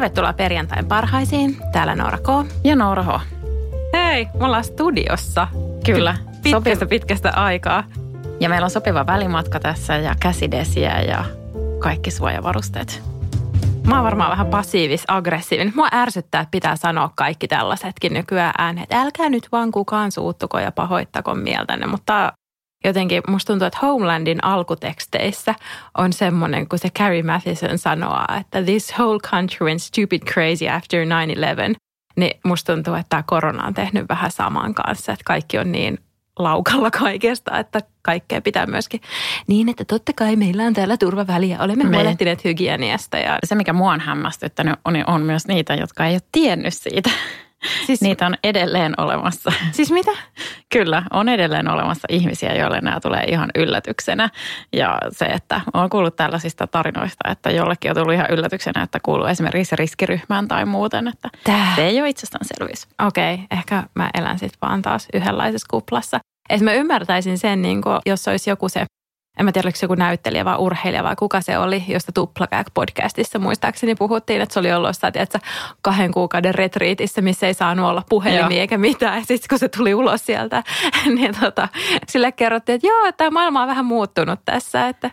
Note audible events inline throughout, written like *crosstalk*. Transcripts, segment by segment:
Tervetuloa perjantain parhaisiin. Täällä Noora K. Ja Noora H. Hei, me ollaan studiossa. Kyllä. Pitkästä pitkästä aikaa. Ja meillä on sopiva välimatka tässä ja käsidesiä ja kaikki suojavarusteet. Mä oon varmaan vähän passiivis-aggressiivinen. Mua ärsyttää, että pitää sanoa kaikki tällaisetkin nykyään ääneen. Älkää nyt vaan kukaan suuttuko ja pahoittako mieltänne. Mutta jotenkin musta tuntuu, että Homelandin alkuteksteissä on semmoinen, kun se Carrie Mathison sanoo, että this whole country went stupid crazy after 9-11. Niin musta tuntuu, että tämä korona on tehnyt vähän saman kanssa, että kaikki on niin laukalla kaikesta, että kaikkea pitää myöskin niin, että totta kai meillä on täällä turvaväliä, olemme Me- huolehtineet hygieniasta ja Se, mikä mua on hämmästyttänyt, on, on myös niitä, jotka ei ole tiennyt siitä. Siis- Niitä on edelleen olemassa. Siis mitä? Kyllä, on edelleen olemassa ihmisiä, joille nämä tulee ihan yllätyksenä. Ja se, että olen kuullut tällaisista tarinoista, että jollekin on tullut ihan yllätyksenä, että kuuluu esimerkiksi riskiryhmään tai muuten. Että Tää. se ei ole itsestäänselvyys. Okei, okay, ehkä mä elän sitten vaan taas yhdenlaisessa kuplassa. Et mä ymmärtäisin sen, niin kun, jos olisi joku se, en mä tiedä, oliko se joku näyttelijä vai urheilija vai kuka se oli, josta Tuplakääk podcastissa muistaakseni puhuttiin, että se oli ollut jossain, tiedätkö, kahden kuukauden retriitissä, missä ei saanut olla puhelimia Joo. eikä mitään. Ja sitten kun se tuli ulos sieltä, *laughs* niin tota, sille kerrottiin, että joo, tämä maailma on vähän muuttunut tässä. Että,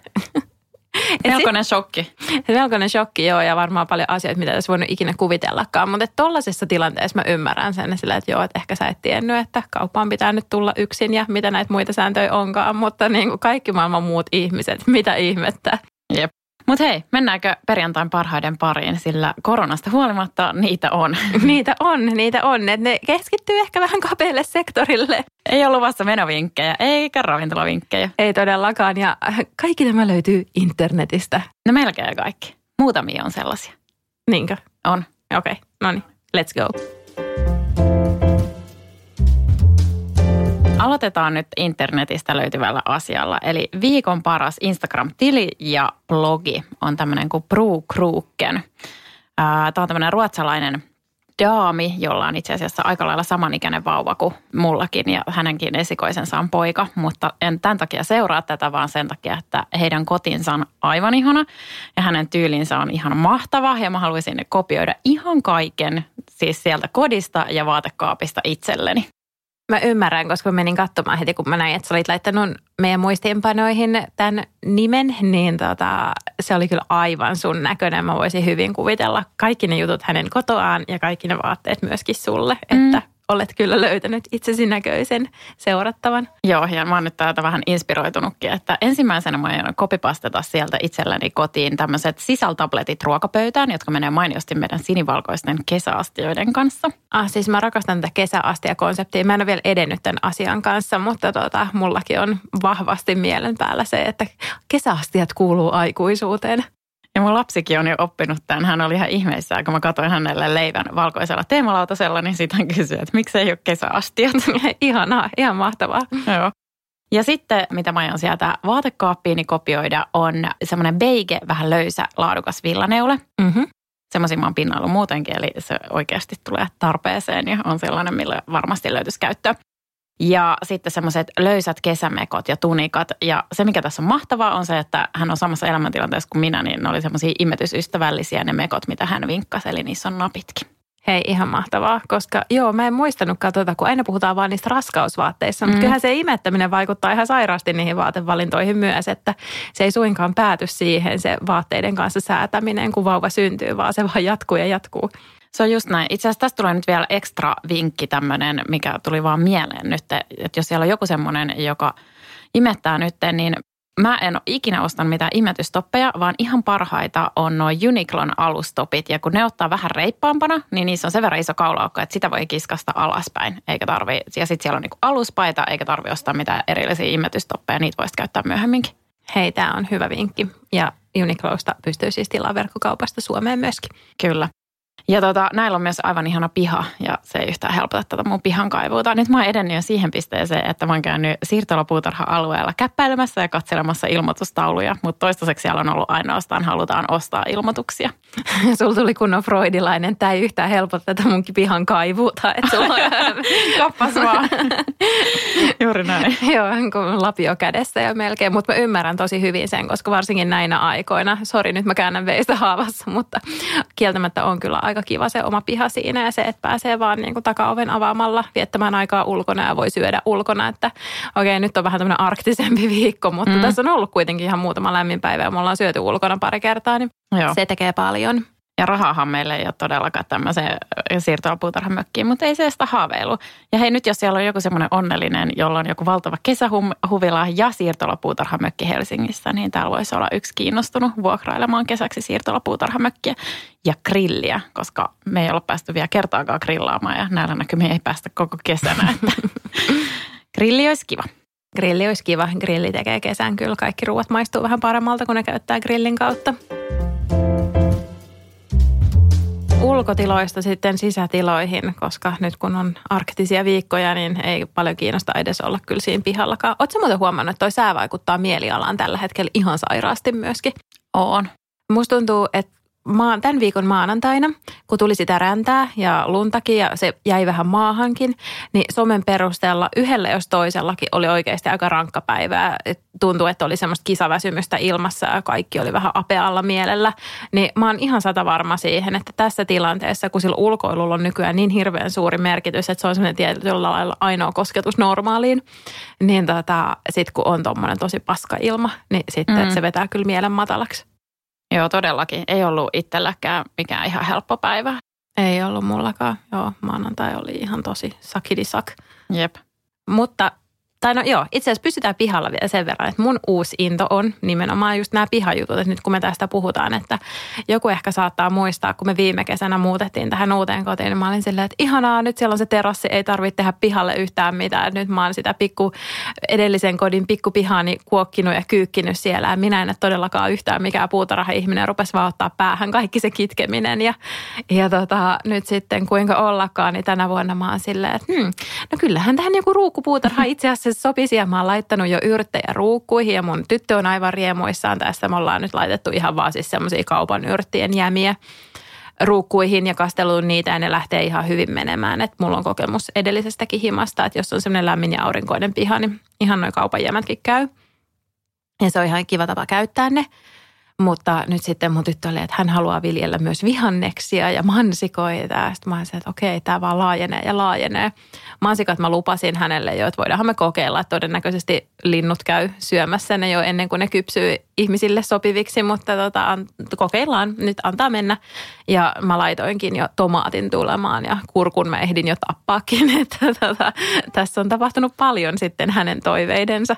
Melkoinen shokki. melkoinen shokki, joo, ja varmaan paljon asioita, mitä olisi voinut ikinä kuvitellakaan. Mutta tuollaisessa tilanteessa mä ymmärrän sen sillä, että joo, että ehkä sä et tiennyt, että kauppaan pitää nyt tulla yksin ja mitä näitä muita sääntöjä onkaan. Mutta niin kuin kaikki maailman muut ihmiset, mitä ihmettä. Jep. Mutta hei, mennäänkö perjantain parhaiden pariin, sillä koronasta huolimatta niitä on. *laughs* Niitä on, niitä on. Et ne keskittyy ehkä vähän kapealle sektorille. Ei ole luvassa menovinkkejä eikä ravintolavinkkejä. Ei todellakaan, ja kaikki tämä löytyy internetistä. No melkein kaikki. Muutamia on sellaisia. Niinkö? On. Okei, okay, no niin, let's go. Aloitetaan nyt internetistä löytyvällä asialla. Eli viikon paras Instagram-tili ja blogi on tämmöinen kuin Bru Kruken. Tämä on tämmöinen ruotsalainen daami, jolla on itse asiassa aika lailla samanikäinen vauva kuin mullakin ja hänenkin esikoisensa on poika, mutta en tämän takia seuraa tätä, vaan sen takia, että heidän kotinsa on aivan ihana ja hänen tyylinsä on ihan mahtava ja mä haluaisin kopioida ihan kaiken siis sieltä kodista ja vaatekaapista itselleni. Mä ymmärrän, koska mä menin katsomaan heti, kun mä näin, että sä olit laittanut meidän muistiinpanoihin tämän nimen, niin tota, se oli kyllä aivan sun näköinen. Mä voisin hyvin kuvitella kaikki ne jutut hänen kotoaan ja kaikki ne vaatteet myöskin sulle, Mm. että olet kyllä löytänyt itsesi näköisen seurattavan. Joo, ja mä oon nyt täältä vähän inspiroitunutkin, että ensimmäisenä mä aion kopipasteta sieltä itselleni kotiin tämmöiset sisältabletit ruokapöytään, jotka menee mainiosti meidän sinivalkoisten kesäastioiden kanssa. Ah, siis mä rakastan tätä kesäastia-konseptia. Mä en ole vielä edennyt tämän asian kanssa, mutta tota, mullakin on vahvasti mielen päällä se, että kesäastiat kuuluu aikuisuuteen. Ja mun lapsikin on jo oppinut tämän. Hän oli ihan ihmeissään, kun mä katsoin hänelle leivän valkoisella teemalautasella, niin siitä hän kysyi, että miksi ei ole kesäastiat. *laughs* Ihanaa, ihan mahtavaa. Joo. Ja sitten, mitä mä aion sieltä vaatekaappiini kopioida, on semmoinen beige, vähän löysä, laadukas villaneule. Mm-hmm. Semmoisia mä oon pinnaillut muutenkin, eli se oikeasti tulee tarpeeseen ja on sellainen, millä varmasti löytyisi käyttöä. Ja sitten semmoiset löysät kesämekot ja tunikat. Ja se, mikä tässä on mahtavaa, on se, että hän on samassa elämäntilanteessa kuin minä, niin ne oli semmoisia imetysystävällisiä ne mekot, mitä hän vinkkasi, eli niissä on napitkin. Hei, ihan mahtavaa, koska joo, mä en muistanutkaan tota, kun aina puhutaan vaan niistä raskausvaatteissa, mutta Mm. kyllähän se imettäminen vaikuttaa ihan sairaasti niihin vaatevalintoihin myös, että se ei suinkaan pääty siihen se vaatteiden kanssa säätäminen, kun vauva syntyy, vaan se vaan jatkuu ja jatkuu. Se on just näin. Itse asiassa tästä tulee nyt vielä ekstra vinkki tämmöinen, mikä tuli vaan mieleen nyt, että jos siellä on joku semmoinen, joka imettää nyt, niin mä en ole ikinä ostanut mitään imetystoppeja, vaan ihan parhaita on nuo Uniqlon alustopit. Ja kun ne ottaa vähän reippaampana, niin niissä on sen verran iso kaulaukko, että sitä voi kiskasta alaspäin. Eikä tarvi, ja sitten siellä on niinku aluspaita, eikä tarvi ostaa mitään erillisiä imetystoppeja. Niitä voisi käyttää myöhemminkin. Hei, tämä on hyvä vinkki. Ja Uniqlosta pystyy siis tilaamaan verkkokaupasta Suomeen myöskin. Kyllä. Ja tota, näillä on myös aivan ihana piha ja se ei yhtään helpota tätä mun pihan kaivuuta. Nyt mä oon edennyt jo siihen pisteeseen, että mä oon käynyt siirtolapuutarha-alueella käppäilemässä ja katselemassa ilmoitustauluja, mutta toistaiseksi siellä on ollut ainoastaan halutaan ostaa ilmoituksia. *laughs* Sulla tuli kunnon freudilainen, tämä ei yhtään helpota tätä munkin pihan kaivuuta. Että sulla on... *laughs* Kappas vaan. *laughs* Juuri näin. Joo, kun lapio kädessä jo melkein, mutta mä ymmärrän tosi hyvin sen, koska varsinkin näinä aikoina, sori nyt mä käännän veistä haavassa, mutta kieltämättä on kyllä aika kiva se oma piha siinä ja se, että pääsee vaan niin kuin takaoven avaamalla viettämään aikaa ulkona ja voi syödä ulkona, että okei okay, nyt on vähän tämmöinen arktisempi viikko, mutta mm. tässä on ollut kuitenkin ihan muutama lämmin päivä ja me ollaan syöty ulkona pari kertaa, niin Joo. se tekee paljon. Ja rahahan meille ei ole todellakaan tämmöiseen siirtolapuutarhamökkiin, mutta ei se sitä haaveilu. Ja hei nyt jos siellä on joku semmoinen onnellinen, jolla on joku valtava kesähuvila ja siirtolapuutarhamökki Helsingissä, niin täällä voisi olla yksi kiinnostunut vuokrailemaan kesäksi siirtolapuutarhamökkiä ja grilliä, koska me ei ole päästy vielä kertaakaan grillaamaan ja näillä näkymin ei päästä koko kesänä. *laughs* Että grilli olisi kiva. Grilli olisi kiva. Grilli tekee kesän kyllä. Kaikki ruuat maistuu vähän paremmalta, kun ne käyttää grillin kautta ulkotiloista sitten sisätiloihin, koska nyt kun on arktisia viikkoja, niin ei paljon kiinnosta edes olla kyllä siinä pihallakaan. Oletko muuten huomannut, että toi sää vaikuttaa mielialaan tällä hetkellä ihan sairaasti myöskin? On. Musta tuntuu, että maan, tämän viikon maanantaina, kun tuli sitä räntää ja luntakin ja se jäi vähän maahankin, niin somen perusteella yhdellä jos toisellakin oli oikeasti aika rankka päivää. Tuntui, että oli semmoista kisaväsymystä ilmassa ja kaikki oli vähän apealla mielellä. Niin mä oon ihan sata varma siihen, että tässä tilanteessa, kun sillä ulkoilulla on nykyään niin hirveän suuri merkitys, että se on semmoinen tietyllä lailla ainoa kosketus normaaliin, niin tota, sitten kun on tuommoinen tosi paska ilma, niin sitten mm. se vetää kyllä mielen matalaksi. Joo, todellakin. Ei ollut itselläkään mikään ihan helppo päivä. Ei ollut mullakaan. Joo, maanantai oli ihan tosi sakidisak. Jep. Mutta tai no joo, itse asiassa pysytään pihalla vielä sen verran, että mun uusi into on nimenomaan just nämä pihajutut, että nyt kun me tästä puhutaan, että joku ehkä saattaa muistaa, kun me viime kesänä muutettiin tähän uuteen kotiin, niin mä olin silleen, että ihanaa, nyt siellä on se terassi, ei tarvitse tehdä pihalle yhtään mitään. Nyt mä oon sitä pikku, edellisen kodin pikkupihaani kuokkinut ja kyykkinyt siellä ja minä en ole todellakaan yhtään mikään puutarha-ihminen, rupesi vaan ottaa päähän kaikki se kitkeminen ja, ja tota, nyt sitten kuinka ollakaan, niin tänä vuonna mä oon silleen, että hmm, no kyllähän tähän joku ruukkupuutarha *laughs* itse asiassa se sopisi ja mä oon laittanut jo yrttejä ruukkuihin ja mun tyttö on aivan riemuissaan tästä. Me ollaan nyt laitettu ihan vaan siis semmoisia kaupan yrttien jämiä ruukkuihin ja kastellut niitä ja ne lähtee ihan hyvin menemään. Et mulla on kokemus edellisestäkin himasta, että jos on semmoinen lämmin ja aurinkoinen piha, niin ihan noin kaupan jämätkin käy. Ja se on ihan kiva tapa käyttää ne. Mutta nyt sitten mun tyttö oli, että hän haluaa viljellä myös vihanneksia ja mansikoita. Sitten mä olisin, että okei, tämä vaan laajenee ja laajenee. Mansikat mä lupasin hänelle jo, että voidaanhan me kokeilla, että todennäköisesti linnut käy syömässä ne jo ennen kuin ne kypsyy ihmisille sopiviksi, mutta tota, an, kokeillaan, nyt antaa mennä. Ja mä laitoinkin jo tomaatin tulemaan ja kurkun mä ehdin jo tappaakin, *laughs* että tota, tässä on tapahtunut paljon sitten hänen toiveidensa.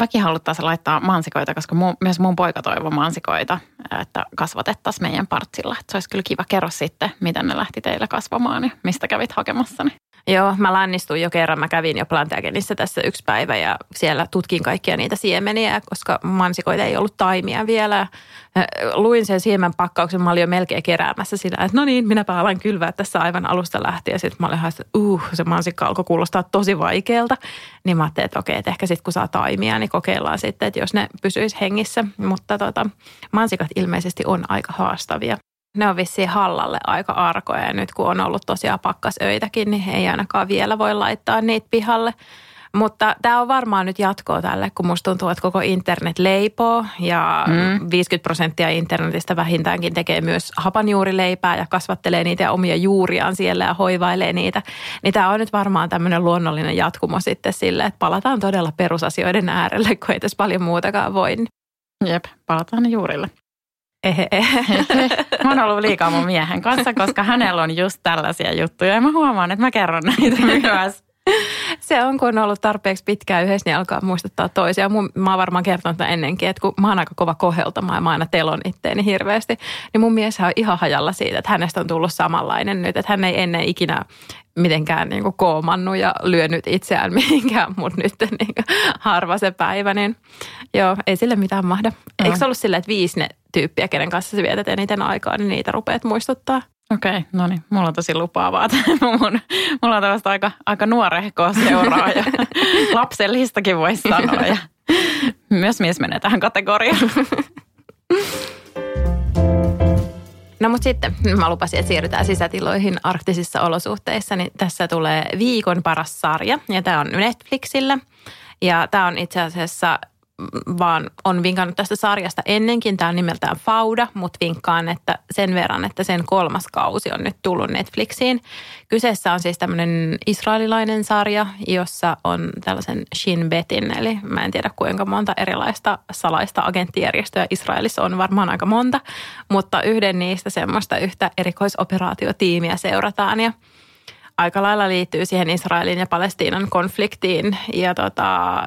Mäkin haluttaisiin laittaa mansikoita, koska mu, myös mun poika toivoo mansikoita, että kasvatettaisiin meidän partsilla. Että se olisi kyllä kiva kerro sitten, miten ne lähti teillä kasvamaan ja mistä kävit hakemassani. Joo, mä lannistuin jo kerran. Mä kävin jo Plantagenissa tässä yksi päivä ja siellä tutkin kaikkia niitä siemeniä, koska mansikoita ei ollut taimia vielä. Luin sen siemen pakkauksen, mä olin jo melkein keräämässä sillä, että no niin, minäpä alan kylvää tässä aivan alusta lähtien. Sitten mä olin että uh, se mansikka alkoi kuulostaa tosi vaikealta. Niin mä ajattelin, että okei, että ehkä sitten kun saa taimia, niin kokeillaan sitten, että jos ne pysyisi hengissä. Mutta tota, mansikat ilmeisesti on aika haastavia ne on vissiin hallalle aika arkoja ja nyt kun on ollut tosiaan pakkasöitäkin, niin ei ainakaan vielä voi laittaa niitä pihalle. Mutta tämä on varmaan nyt jatkoa tälle, kun musta tuntuu, että koko internet leipoo ja mm. 50 prosenttia internetistä vähintäänkin tekee myös hapanjuurileipää ja kasvattelee niitä omia juuriaan siellä ja hoivailee niitä. Niin tämä on nyt varmaan tämmöinen luonnollinen jatkumo sitten sille, että palataan todella perusasioiden äärelle, kun ei tässä paljon muutakaan voi. Jep, palataan juurille. Mä oon ollut liikaa mun miehen kanssa, koska hänellä on just tällaisia juttuja ja mä huomaan, että mä kerron näitä *laughs* myös. *laughs* Se on, kun on ollut tarpeeksi pitkään yhdessä, niin alkaa muistuttaa toisia. mä oon varmaan kertonut tämän ennenkin, että kun mä oon aika kova koheltamaan ja mä aina telon itteeni hirveästi, niin mun mies on ihan hajalla siitä, että hänestä on tullut samanlainen nyt, että hän ei ennen ikinä mitenkään niin kuin koomannut ja lyönyt itseään *laughs* mihinkään, mutta nyt niin kuin harva se päivä, niin joo, ei sille mitään mahda. Eikö se ollut silleen, että viisi ne tyyppiä, kenen kanssa sä vietät eniten aikaa, niin niitä rupeat muistuttaa? Okei, okay, no niin. Mulla on tosi lupaavaa. *laughs* Mun, mulla on tällaista aika, aika nuorehkoa seuraa ja *laughs* lapsellistakin voisi sanoa. Ja myös mies menee tähän kategoriaan. *laughs* No mutta sitten mä lupasin, että siirrytään sisätiloihin arktisissa olosuhteissa, niin tässä tulee viikon paras sarja ja tämä on Netflixillä. Ja tämä on itse asiassa vaan on vinkannut tästä sarjasta ennenkin. Tämä on nimeltään Fauda, mutta vinkkaan, että sen verran, että sen kolmas kausi on nyt tullut Netflixiin. Kyseessä on siis tämmöinen israelilainen sarja, jossa on tällaisen Shin Betin, eli mä en tiedä kuinka monta erilaista salaista agenttijärjestöä Israelissa on, varmaan aika monta, mutta yhden niistä semmoista yhtä erikoisoperaatiotiimiä seurataan ja aika lailla liittyy siihen Israelin ja Palestiinan konfliktiin ja tota,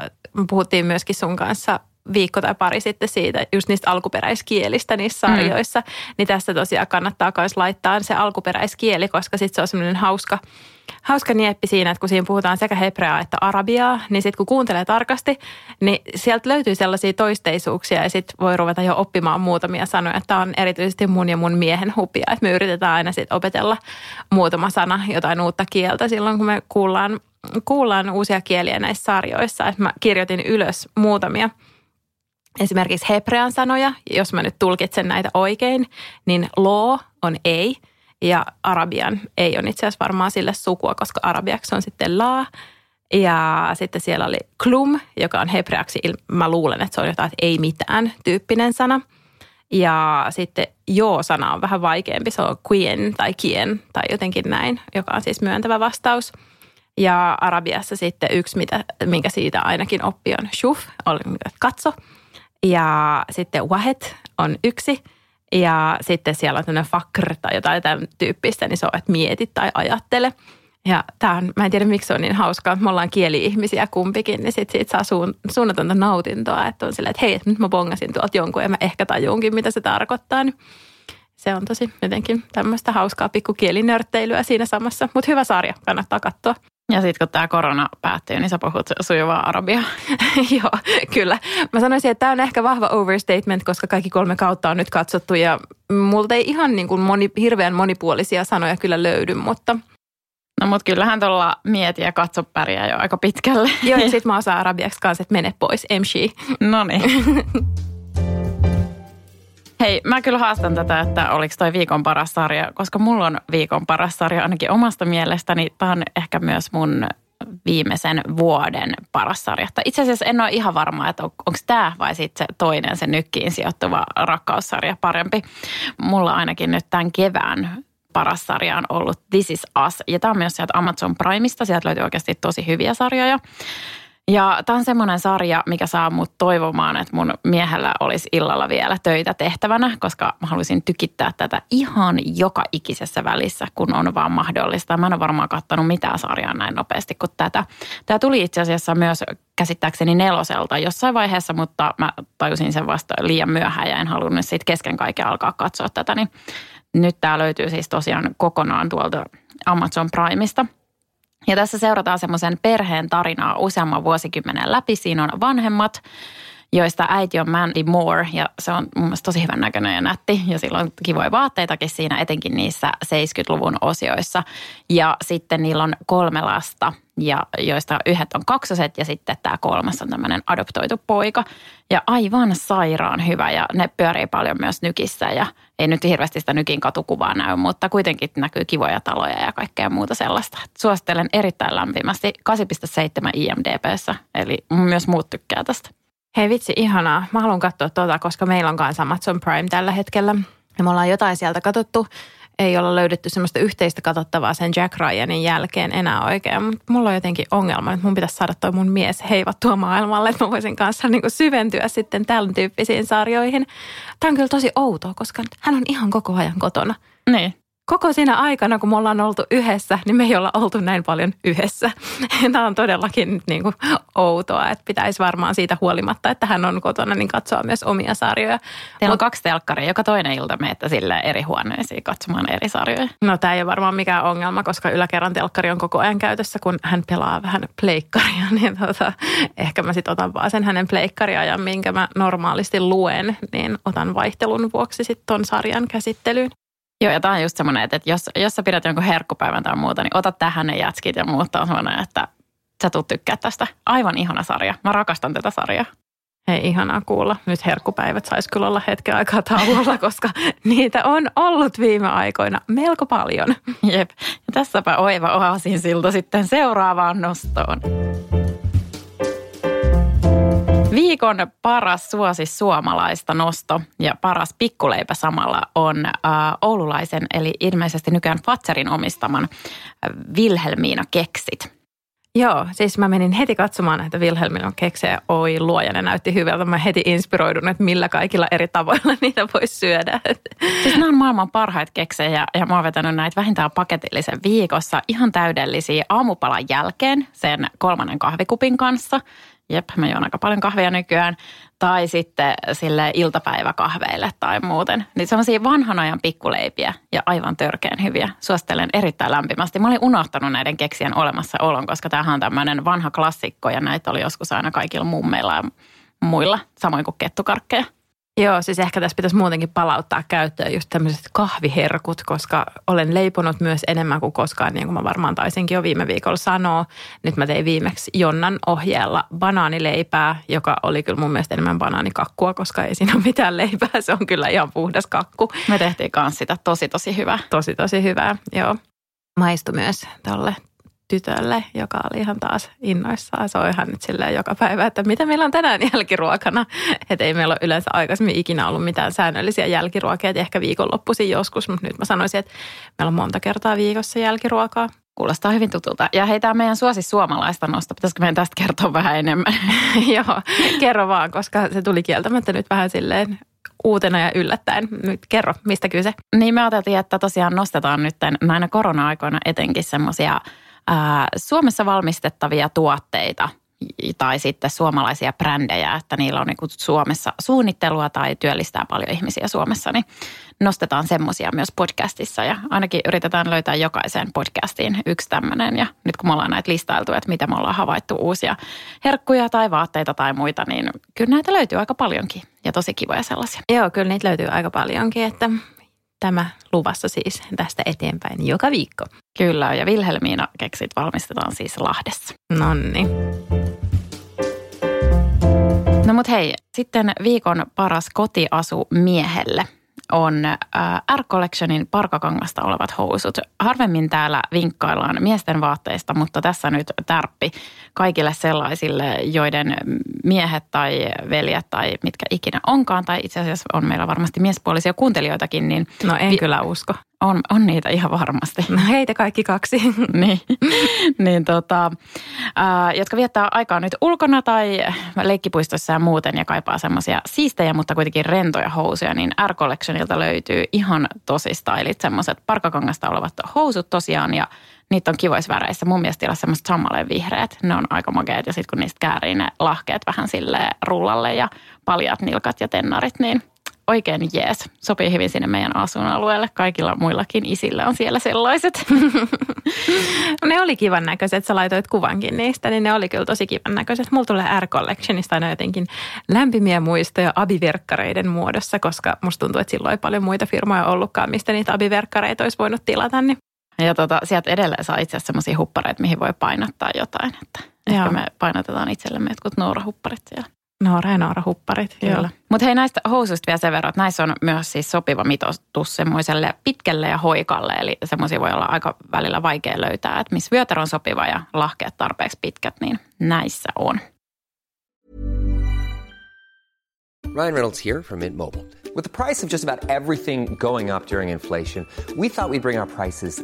puhuttiin myöskin sun kanssa viikko tai pari sitten siitä, just niistä alkuperäiskielistä niissä mm. sarjoissa, mm. niin tässä tosiaan kannattaa myös laittaa se alkuperäiskieli, koska sitten se on semmoinen hauska, hauska nieppi siinä, että kun siinä puhutaan sekä hebreaa että arabiaa, niin sitten kun kuuntelee tarkasti, niin sieltä löytyy sellaisia toisteisuuksia ja sitten voi ruveta jo oppimaan muutamia sanoja. Tämä on erityisesti mun ja mun miehen hupia, että me yritetään aina sitten opetella muutama sana, jotain uutta kieltä silloin, kun me kuullaan kuullaan uusia kieliä näissä sarjoissa. Että mä kirjoitin ylös muutamia esimerkiksi hebrean sanoja, jos mä nyt tulkitsen näitä oikein, niin law on ei ja arabian ei on itse asiassa varmaan sille sukua, koska arabiaksi on sitten la. Ja sitten siellä oli klum, joka on hebreaksi, mä luulen, että se on jotain, että ei mitään tyyppinen sana. Ja sitten joo-sana on vähän vaikeampi, se on quien tai kien tai jotenkin näin, joka on siis myöntävä vastaus – ja Arabiassa sitten yksi, mitä, minkä siitä ainakin oppi on shuf, oli katso. Ja sitten wahet on yksi. Ja sitten siellä on tämmöinen fakr tai jotain tämän tyyppistä, niin se on, että mieti tai ajattele. Ja tämä on, mä en tiedä miksi se on niin hauskaa, me ollaan kieli-ihmisiä kumpikin, niin sit siitä saa suun, suunnatonta nautintoa, että on silleen, että hei, nyt mä bongasin tuolta jonkun ja mä ehkä tajuunkin, mitä se tarkoittaa. Niin se on tosi jotenkin tämmöistä hauskaa pikkukielinörtteilyä siinä samassa, mutta hyvä sarja, kannattaa katsoa. Ja sitten kun tämä korona päättyy, niin sä puhut sujuvaa arabiaa. *laughs* Joo, kyllä. Mä sanoisin, että tämä on ehkä vahva overstatement, koska kaikki kolme kautta on nyt katsottu ja multa ei ihan niin kuin moni, hirveän monipuolisia sanoja kyllä löydy, mutta... No mutta kyllähän tuolla mieti ja katso pärjää jo aika pitkälle. Joo, *laughs* ja sitten mä osaan arabiaksi kanssa, että mene pois, emshi. No niin. *laughs* Hei, mä kyllä haastan tätä, että oliko toi viikon paras sarja, koska mulla on viikon paras sarja ainakin omasta mielestäni. Tämä on ehkä myös mun viimeisen vuoden paras sarja. Itse asiassa en ole ihan varma, että on, onko tämä vai sitten se toinen, se nykkiin sijoittuva rakkaussarja parempi. Mulla ainakin nyt tämän kevään paras sarja on ollut This is Us. Ja tämä on myös sieltä Amazon Primeista. Sieltä löytyy oikeasti tosi hyviä sarjoja. Ja tämä on semmoinen sarja, mikä saa mut toivomaan, että mun miehellä olisi illalla vielä töitä tehtävänä, koska mä haluaisin tykittää tätä ihan joka ikisessä välissä, kun on vaan mahdollista. Mä en ole varmaan katsonut mitään sarjaa näin nopeasti kuin tätä. Tämä tuli itse asiassa myös käsittääkseni neloselta jossain vaiheessa, mutta mä tajusin sen vasta liian myöhään ja en halunnut siitä kesken kaiken alkaa katsoa tätä. Niin nyt tämä löytyy siis tosiaan kokonaan tuolta Amazon Primeista – ja tässä seurataan semmoisen perheen tarinaa useamman vuosikymmenen läpi. Siinä on vanhemmat, joista äiti on Mandy Moore ja se on mun mielestä tosi hyvän näköinen ja nätti. Ja sillä on kivoja vaatteitakin siinä, etenkin niissä 70-luvun osioissa. Ja sitten niillä on kolme lasta, ja joista yhdet on kaksoset ja sitten tämä kolmas on tämmöinen adoptoitu poika. Ja aivan sairaan hyvä ja ne pyörii paljon myös nykissä ja ei nyt hirveästi sitä nykin katukuvaa näy, mutta kuitenkin näkyy kivoja taloja ja kaikkea muuta sellaista. Suosittelen erittäin lämpimästi 8,7 IMDBssä, eli myös muut tykkää tästä. Hei vitsi, ihanaa. Mä haluan katsoa tuota, koska meillä on kanssa Amazon Prime tällä hetkellä. Ja me ollaan jotain sieltä katsottu. Ei olla löydetty semmoista yhteistä katsottavaa sen Jack Ryanin jälkeen enää oikein. Mutta mulla on jotenkin ongelma, että mun pitäisi saada toi mun mies heivattua maailmalle, että mä voisin kanssa niin syventyä sitten tämän tyyppisiin sarjoihin. Tämä on kyllä tosi outoa, koska hän on ihan koko ajan kotona. Niin. Koko siinä aikana, kun me ollaan oltu yhdessä, niin me ei olla oltu näin paljon yhdessä. *laughs* Tämä on todellakin nyt niin kuin outoa, että pitäisi varmaan siitä huolimatta, että hän on kotona, niin katsoa myös omia sarjoja. Teillä on kaksi telkkaria, joka toinen ilta menette sille eri huoneisiin katsomaan eri sarjoja. No tämä ei ole varmaan mikään ongelma, koska yläkerran telkkari on koko ajan käytössä, kun hän pelaa vähän pleikkaria, *laughs* niin tota, ehkä mä sitten otan vaan sen hänen pleikkariajan, minkä mä normaalisti luen, niin otan vaihtelun vuoksi sitten ton sarjan käsittelyyn. Joo, ja tämä on just semmoinen, että jos, jos sä pidät jonkun herkkupäivän tai muuta, niin ota tähän ne jätskit ja muut on semmoinen, että sä tulet tykkää tästä. Aivan ihana sarja. Mä rakastan tätä sarjaa. Hei, ihanaa kuulla. Nyt herkkupäivät saisi kyllä olla hetken aikaa tauolla, *laughs* koska niitä on ollut viime aikoina melko paljon. Jep. Ja tässäpä oiva oasin silta sitten seuraavaan nostoon. Viikon paras suosi suomalaista nosto ja paras pikkuleipä samalla on äh, oululaisen, eli ilmeisesti nykyään Fatserin omistaman äh, Vilhelmiina Keksit. Joo, siis mä menin heti katsomaan näitä Wilhelmin keksejä. Oi luoja, ne näytti hyvältä. Mä heti inspiroidun, että millä kaikilla eri tavoilla *laughs* niitä voisi syödä. Siis nämä on maailman parhaita keksejä ja mä oon vetänyt näitä vähintään paketillisen viikossa. Ihan täydellisiä aamupalan jälkeen sen kolmannen kahvikupin kanssa jep, mä juon aika paljon kahvia nykyään, tai sitten sille iltapäiväkahveille tai muuten. Niin semmoisia vanhan ajan pikkuleipiä ja aivan törkeän hyviä. Suosittelen erittäin lämpimästi. Mä olin unohtanut näiden keksien olemassaolon, koska tämähän on tämmöinen vanha klassikko ja näitä oli joskus aina kaikilla mummeilla ja muilla, samoin kuin kettukarkkeja. Joo, siis ehkä tässä pitäisi muutenkin palauttaa käyttöön just tämmöiset kahviherkut, koska olen leiponut myös enemmän kuin koskaan, niin kuin mä varmaan taisinkin jo viime viikolla sanoa. Nyt mä tein viimeksi Jonnan ohjeella banaanileipää, joka oli kyllä mun mielestä enemmän banaanikakkua, koska ei siinä ole mitään leipää. Se on kyllä ihan puhdas kakku. Me tehtiin kanssa sitä tosi tosi hyvää. Tosi tosi hyvää, joo. Maistu myös tolle tytölle, joka oli ihan taas innoissaan. Se on ihan nyt silleen joka päivä, että mitä meillä on tänään jälkiruokana. *laughs* Että ei meillä ole yleensä aikaisemmin ikinä ollut mitään säännöllisiä jälkiruokia, että ehkä viikonloppuisin joskus, mutta nyt mä sanoisin, että meillä on monta kertaa viikossa jälkiruokaa. Kuulostaa hyvin tutulta. Ja hei, tämä meidän suosi suomalaista nosta. Pitäisikö meidän tästä kertoa vähän enemmän? *laughs* Joo, kerro vaan, koska se tuli kieltämättä nyt vähän silleen uutena ja yllättäen. Nyt kerro, mistä kyse? Niin me ajateltiin, että tosiaan nostetaan nyt näinä korona-aikoina etenkin semmoisia – Suomessa valmistettavia tuotteita tai sitten suomalaisia brändejä, että niillä on niin Suomessa suunnittelua tai työllistää paljon ihmisiä Suomessa, niin nostetaan semmoisia myös podcastissa ja ainakin yritetään löytää jokaiseen podcastiin yksi tämmöinen ja nyt kun me ollaan näitä listailtu, että mitä me ollaan havaittu uusia herkkuja tai vaatteita tai muita, niin kyllä näitä löytyy aika paljonkin ja tosi kivoja sellaisia. Joo, kyllä niitä löytyy aika paljonkin, että tämä luvassa siis tästä eteenpäin joka viikko. Kyllä, ja Vilhelmiina keksit valmistetaan siis Lahdessa. Nonni. No mut hei, sitten viikon paras kotiasu miehelle on äh, R-Collectionin parkakangasta olevat housut. Harvemmin täällä vinkkaillaan miesten vaatteista, mutta tässä nyt tärppi kaikille sellaisille, joiden miehet tai veljet tai mitkä ikinä onkaan, tai itse asiassa on meillä varmasti miespuolisia kuuntelijoitakin. Niin no en vi- kyllä usko. On, on niitä ihan varmasti. No heitä kaikki kaksi. *laughs* niin, niin tota, ää, jotka viettää aikaa nyt ulkona tai leikkipuistossa ja muuten ja kaipaa semmoisia siistejä, mutta kuitenkin rentoja housuja, niin R-Collectionilta löytyy ihan tosi stylit, semmoiset parkakangasta olevat housut tosiaan ja niitä on kivoissa väreissä. Mun mielestä on semmoiset sammaleen vihreät. Ne on aika makeat ja sitten kun niistä käärii ne lahkeet vähän sille rullalle ja paljat nilkat ja tennarit, niin – oikein jees. Sopii hyvin sinne meidän asuinalueelle. Kaikilla muillakin isillä on siellä sellaiset. *laughs* ne oli kivan näköiset. Sä laitoit kuvankin niistä, niin ne oli kyllä tosi kivan näköiset. Mulla tulee R-Collectionista aina jotenkin lämpimiä muistoja abiverkkareiden muodossa, koska musta tuntuu, että silloin ei paljon muita firmoja ollutkaan, mistä niitä abiverkkareita olisi voinut tilata. Niin. Ja tota, sieltä edelleen saa itse asiassa sellaisia huppareita, mihin voi painottaa jotain. Että ehkä me painotetaan itsellemme jotkut Noora-hupparit siellä. Noora ja Noora hupparit, kyllä. Mutta hei näistä housuista vielä sen verran, että näissä on myös siis sopiva mitoitus semmoiselle pitkälle ja hoikalle. Eli semmoisia voi olla aika välillä vaikea löytää, että missä vyötär on sopiva ja lahkeet tarpeeksi pitkät, niin näissä on. Ryan Reynolds here from Mint Mobile. With the price of just about everything going up during inflation, we thought we'd bring our prices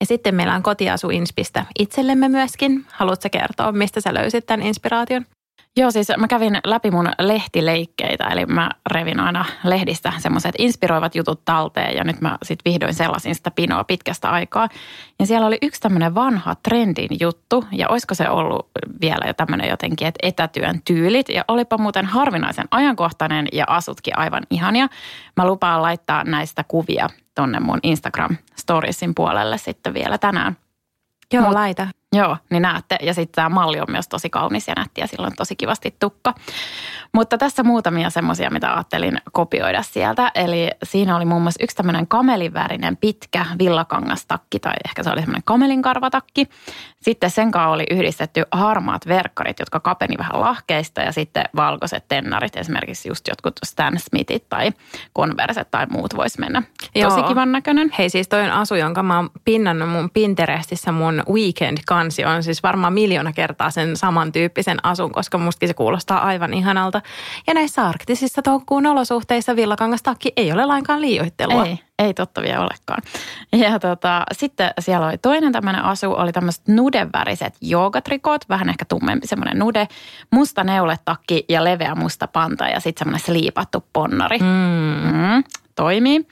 Ja sitten meillä on kotiasuinspistä itsellemme myöskin. Haluatko kertoa, mistä sä löysit tämän inspiraation? Joo, siis mä kävin läpi mun lehtileikkeitä, eli mä revin aina lehdistä semmoiset inspiroivat jutut talteen ja nyt mä sitten vihdoin sellaisin sitä pinoa pitkästä aikaa. Ja siellä oli yksi tämmöinen vanha trendin juttu ja olisiko se ollut vielä jo tämmöinen jotenkin, että etätyön tyylit ja olipa muuten harvinaisen ajankohtainen ja asutkin aivan ihania. Mä lupaan laittaa näistä kuvia tonne mun Instagram-storiesin puolelle sitten vielä tänään. Joo, Mut- laita. Joo, niin näette. Ja sitten tämä malli on myös tosi kaunis ja nätti ja sillä on tosi kivasti tukka. Mutta tässä muutamia semmoisia, mitä ajattelin kopioida sieltä. Eli siinä oli muun muassa yksi tämmöinen kamelivärinen pitkä villakangastakki tai ehkä se oli semmoinen kamelinkarvatakki. Sitten sen kanssa oli yhdistetty harmaat verkkarit, jotka kapeni vähän lahkeista ja sitten valkoiset tennarit, esimerkiksi just jotkut Stan Smithit tai Converset tai muut vois mennä. Tosi Joo. kivan näköinen. Hei siis toi on asu, jonka mä oon pinnannut mun Pinterestissä mun weekend-kansi on siis varmaan miljoona kertaa sen samantyyppisen asun, koska mustakin se kuulostaa aivan ihanalta. Ja näissä arktisissa toukokuun olosuhteissa villakangastakki ei ole lainkaan liioittelua. Ei, ei totta vielä olekaan. Ja tota, sitten siellä oli toinen tämmöinen asu, oli tämmöiset nudeväriset joogatrikot, vähän ehkä tummempi semmoinen nude, musta neuletakki ja leveä musta panta ja sitten semmoinen sliipattu ponnari. Mm. Mm, toimii.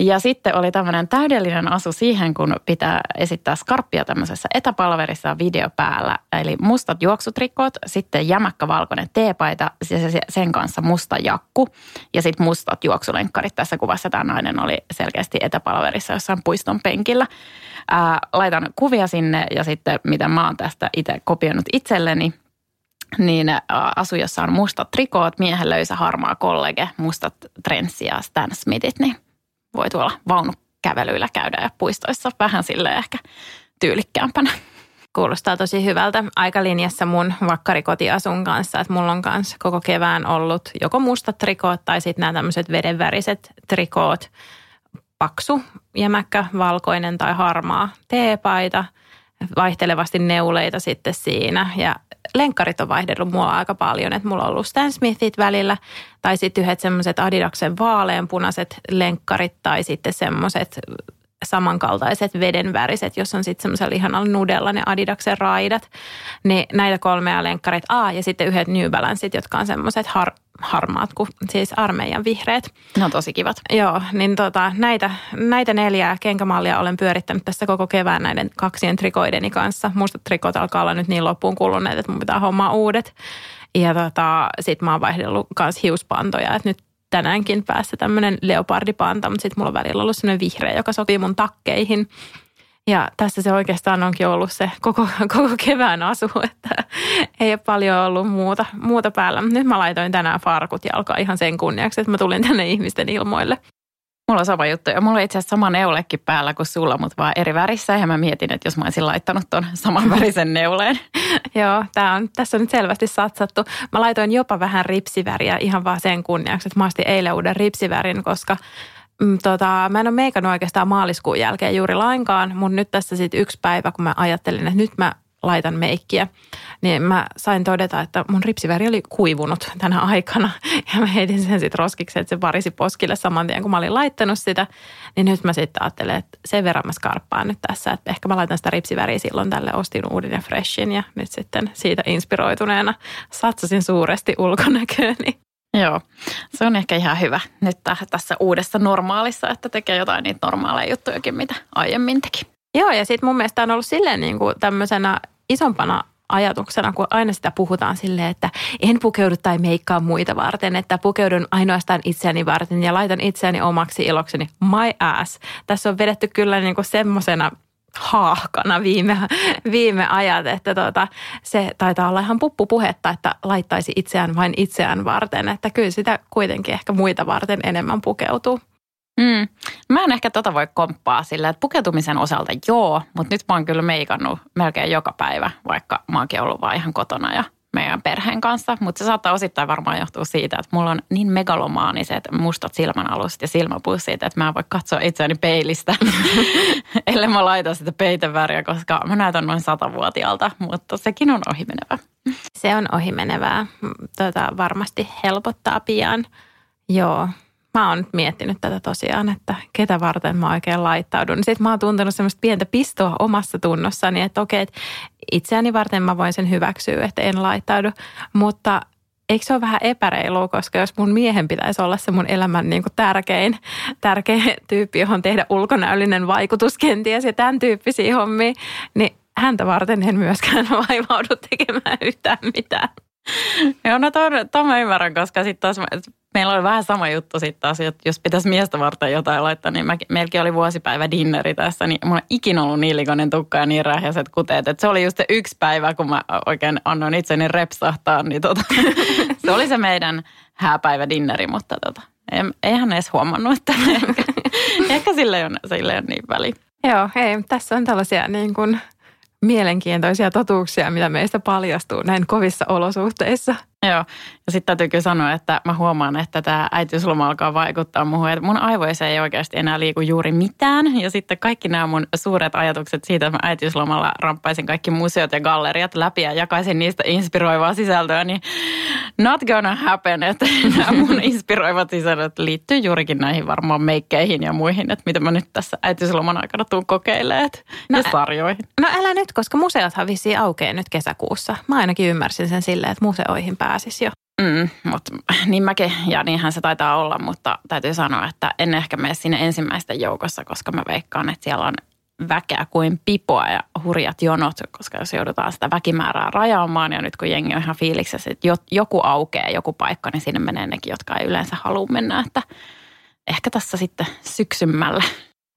Ja sitten oli tämmöinen täydellinen asu siihen, kun pitää esittää skarppia tämmöisessä etäpalverissa video päällä. Eli mustat juoksutrikot, sitten jämäkkä valkoinen teepaita, ja se- sen kanssa musta jakku ja sitten mustat juoksulenkkarit. Tässä kuvassa tämä nainen oli selkeästi etäpalverissa jossain puiston penkillä. Ää, laitan kuvia sinne ja sitten mitä mä oon tästä itse kopioinut itselleni – niin asu, jossa on mustat trikoot, miehen löysä harmaa kollege, mustat trenssi ja Stan Smithit, niin voi tuolla vaunukävelyillä käydä ja puistoissa vähän sille ehkä tyylikkäämpänä. Kuulostaa tosi hyvältä. Aika linjassa mun vakkarikotiasun kanssa, että mulla on kanssa koko kevään ollut joko mustat trikoot tai sitten nämä tämmöiset vedenväriset trikoot. Paksu, jämäkkä, valkoinen tai harmaa teepaita, vaihtelevasti neuleita sitten siinä ja lenkkarit on vaihdellut mulla aika paljon, että mulla on ollut Stan Smithit välillä tai sitten yhdet semmoiset Adidaksen vaaleanpunaiset lenkkarit tai sitten semmoiset samankaltaiset vedenväriset, jos on sitten semmoisella ihanalla nudella ne Adidaksen raidat. Niin näitä kolmea lenkkarit. A, ja sitten yhdet New Balanceit, jotka on semmoiset har, harmaat, kuin siis armeijan vihreät. Ne on tosi kivat. Joo, niin tota, näitä, näitä neljää kenkämallia olen pyörittänyt tässä koko kevään näiden kaksien trikoideni kanssa. Mustat trikot alkaa olla nyt niin loppuun kuluneet, että mun pitää hommaa uudet. Ja tota, sit mä oon vaihdellut kans hiuspantoja, että nyt tänäänkin päässä tämmöinen leopardipanta, mutta sitten mulla on välillä ollut semmoinen vihreä, joka sopii mun takkeihin. Ja tässä se oikeastaan onkin ollut se koko, *laughs* koko kevään asu, että ei ole paljon ollut muuta, muuta päällä. Nyt mä laitoin tänään farkut jalkaan ihan sen kunniaksi, että mä tulin tänne ihmisten ilmoille. Mulla on sama juttu ja mulla on itse asiassa sama neulekin päällä kuin sulla, mutta vaan eri värissä ja mä mietin, että jos mä olisin laittanut ton saman värisen neuleen. *laughs* Joo, tää on, tässä on nyt selvästi satsattu. Mä laitoin jopa vähän ripsiväriä ihan vaan sen kunniaksi, että mä ostin eilen uuden ripsivärin, koska tota, mä en ole meikannut oikeastaan maaliskuun jälkeen juuri lainkaan, mutta nyt tässä sitten yksi päivä, kun mä ajattelin, että nyt mä laitan meikkiä, niin mä sain todeta, että mun ripsiväri oli kuivunut tänä aikana. *laughs* Ja mä heitin sen sitten roskiksi, että se varisi poskille saman tien, kun mä olin laittanut sitä. Niin nyt mä sitten ajattelen, että sen verran mä skarppaan nyt tässä, että ehkä mä laitan sitä ripsiväriä silloin tälle. Ostin uuden ja freshin ja nyt sitten siitä inspiroituneena satsasin suuresti ulkonäkööni. *laughs* Joo, se on ehkä ihan hyvä nyt tässä uudessa normaalissa, että tekee jotain niitä normaaleja juttujakin, mitä aiemmin teki. Joo, ja sitten mun mielestä on ollut silleen niin kuin tämmöisenä isompana ajatuksena, kun aina sitä puhutaan silleen, että en pukeudu tai meikkaa muita varten, että pukeudun ainoastaan itseäni varten ja laitan itseäni omaksi ilokseni. My ass. Tässä on vedetty kyllä niin kuin semmoisena haahkana viime, viime ajat, että tota, se taitaa olla ihan puppupuhetta, että laittaisi itseään vain itseään varten, että kyllä sitä kuitenkin ehkä muita varten enemmän pukeutuu. Mm. Mä en ehkä tota voi komppaa sillä, että pukeutumisen osalta joo, mutta nyt mä oon kyllä meikannut melkein joka päivä, vaikka mä oonkin ollut vaan ihan kotona ja meidän perheen kanssa. Mutta se saattaa osittain varmaan johtua siitä, että mulla on niin megalomaaniset mustat silmänaluset ja silmäpussit, että mä en voi katsoa itseäni peilistä, *laughs* ellei mä laita sitä peiteväriä, koska mä näytän noin satavuotiaalta, mutta sekin on ohimenevä. Se on ohimenevää. Tota, varmasti helpottaa pian. Joo, mä oon miettinyt tätä tosiaan, että ketä varten mä oikein laittaudun. Sitten mä oon tuntenut semmoista pientä pistoa omassa tunnossani, että okei, että itseäni varten mä voin sen hyväksyä, että en laittaudu. Mutta eikö se ole vähän epäreilua, koska jos mun miehen pitäisi olla se mun elämän niin kuin tärkein, tärkein tyyppi, johon tehdä ulkonäöllinen vaikutus kenties ja tämän tyyppisiä hommia, niin häntä varten en myöskään *laughs* vaivaudu tekemään yhtään mitään. Joo, no ton, ton mä ymmärrän, koska sitten taas meillä oli vähän sama juttu sitten taas, että jos pitäisi miestä varten jotain laittaa, niin mä, meilläkin oli vuosipäivä dinneri tässä, niin mulla on ikinä ollut niin likoinen tukka ja niin rähjäiset kuteet, että se oli just se yksi päivä, kun mä oikein annoin itseni repsahtaa, niin tota, *laughs* se oli se meidän hääpäivä dinneri, mutta tota, eihän edes huomannut, että ehkä, ehkä sille ei ole, niin väliä. Joo, hei, tässä on tällaisia niin kuin mielenkiintoisia totuuksia, mitä meistä paljastuu näin kovissa olosuhteissa. *laughs* Joo, ja sitten täytyy kyllä sanoa, että mä huomaan, että tämä äitiysloma alkaa vaikuttaa muuhun. Että mun aivoissa ei oikeasti enää liiku juuri mitään. Ja sitten kaikki nämä mun suuret ajatukset siitä, että mä äitiyslomalla ramppaisin kaikki museot ja galleriat läpi ja jakaisin niistä inspiroivaa sisältöä, niin not gonna happen. Että *laughs* nämä mun *laughs* inspiroivat sisällöt liittyy juurikin näihin varmaan meikkeihin ja muihin, että mitä mä nyt tässä äitiysloman aikana tuun kokeilemaan no, ja sarjoihin. No älä nyt, koska museothan vissiin aukeaa nyt kesäkuussa. Mä ainakin ymmärsin sen silleen, että museoihin pääsisi jo. Mm, mutta niin mäkin, ja niinhän se taitaa olla, mutta täytyy sanoa, että en ehkä mene sinne ensimmäisten joukossa, koska mä veikkaan, että siellä on väkeä kuin pipoa ja hurjat jonot, koska jos joudutaan sitä väkimäärää rajaamaan ja nyt kun jengi on ihan fiiliksessä, että joku aukeaa joku paikka, niin sinne menee nekin, jotka ei yleensä halua mennä, että ehkä tässä sitten syksymällä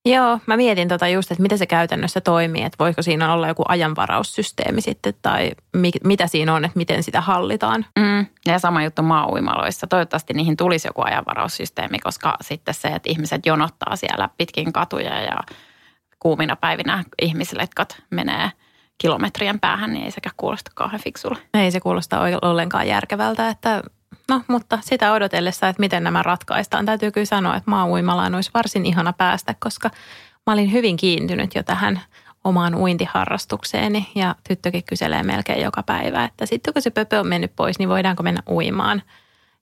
Joo, mä mietin tota just, että miten se käytännössä toimii, että voiko siinä olla joku ajanvaraussysteemi sitten tai mi- mitä siinä on, että miten sitä hallitaan. Mm, ja sama juttu maa-uimaloissa. Toivottavasti niihin tulisi joku ajanvaraussysteemi, koska sitten se, että ihmiset jonottaa siellä pitkin katuja ja kuumina päivinä ihmisletkat menee kilometrien päähän, niin ei sekä kuulosta kauhean fiksulle. Ei se kuulosta ollenkaan järkevältä, että No, mutta sitä odotellessa, että miten nämä ratkaistaan. Täytyy kyllä sanoa, että maa-uimalaan olisi varsin ihana päästä, koska mä olin hyvin kiintynyt jo tähän omaan uintiharrastukseeni ja tyttökin kyselee melkein joka päivä, että sitten kun se pöpö on mennyt pois, niin voidaanko mennä uimaan.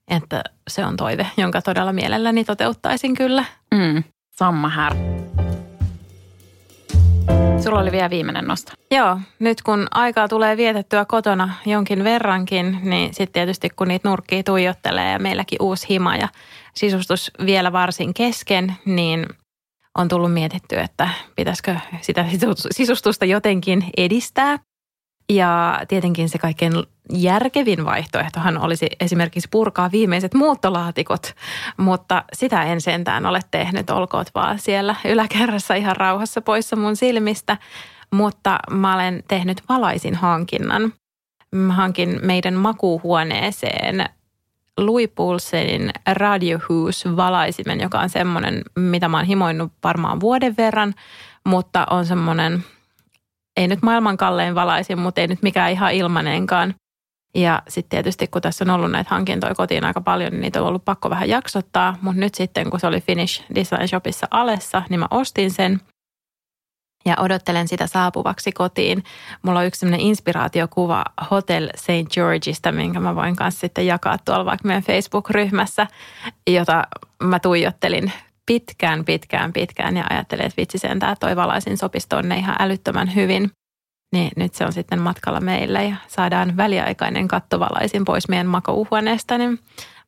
Että se on toive, jonka todella mielelläni toteuttaisin kyllä. Mm, samma här. Sulla oli vielä viimeinen nosto. Joo, nyt kun aikaa tulee vietettyä kotona jonkin verrankin, niin sitten tietysti kun niitä nurkkia tuijottelee ja meilläkin uusi hima ja sisustus vielä varsin kesken, niin on tullut mietitty, että pitäisikö sitä sisustusta jotenkin edistää. Ja tietenkin se kaikkein järkevin vaihtoehtohan olisi esimerkiksi purkaa viimeiset muuttolaatikot, mutta sitä en sentään ole tehnyt, olkoot vaan siellä yläkerrassa ihan rauhassa poissa mun silmistä. Mutta mä olen tehnyt valaisin hankinnan. Mä hankin meidän makuuhuoneeseen Louis Poulsenin Radiohouse valaisimen, joka on semmoinen, mitä mä oon himoinut varmaan vuoden verran, mutta on semmoinen – ei nyt maailman kallein valaisin, mutta ei nyt mikään ihan ilmanenkaan. Ja sitten tietysti kun tässä on ollut näitä hankintoja kotiin aika paljon, niin niitä on ollut pakko vähän jaksottaa. Mutta nyt sitten kun se oli Finish Design Shopissa alessa, niin mä ostin sen ja odottelen sitä saapuvaksi kotiin. Mulla on yksi sellainen inspiraatiokuva Hotel St. Georgeista, minkä mä voin kanssa sitten jakaa tuolla vaikka meidän Facebook-ryhmässä, jota mä tuijottelin pitkään, pitkään, pitkään ja ajattelin, että vitsi sen tämä toi valaisin sopisi tonne ihan älyttömän hyvin. Niin nyt se on sitten matkalla meille ja saadaan väliaikainen kattovalaisin pois meidän makouhuoneesta, niin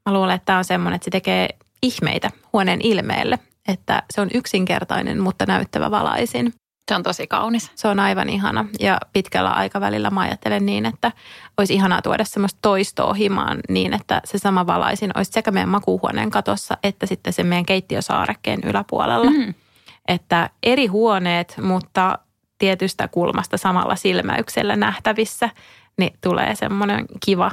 Mä luulen, että tämä on semmoinen, että se tekee ihmeitä huoneen ilmeelle, että se on yksinkertainen, mutta näyttävä valaisin. Se on tosi kaunis. Se on aivan ihana ja pitkällä aikavälillä mä ajattelen niin, että olisi ihanaa tuoda semmoista toistoa himaan niin, että se sama valaisin olisi sekä meidän makuuhuoneen katossa että sitten se meidän keittiösaarekkeen yläpuolella. Mm. Että eri huoneet, mutta tietystä kulmasta samalla silmäyksellä nähtävissä, niin tulee semmoinen kiva,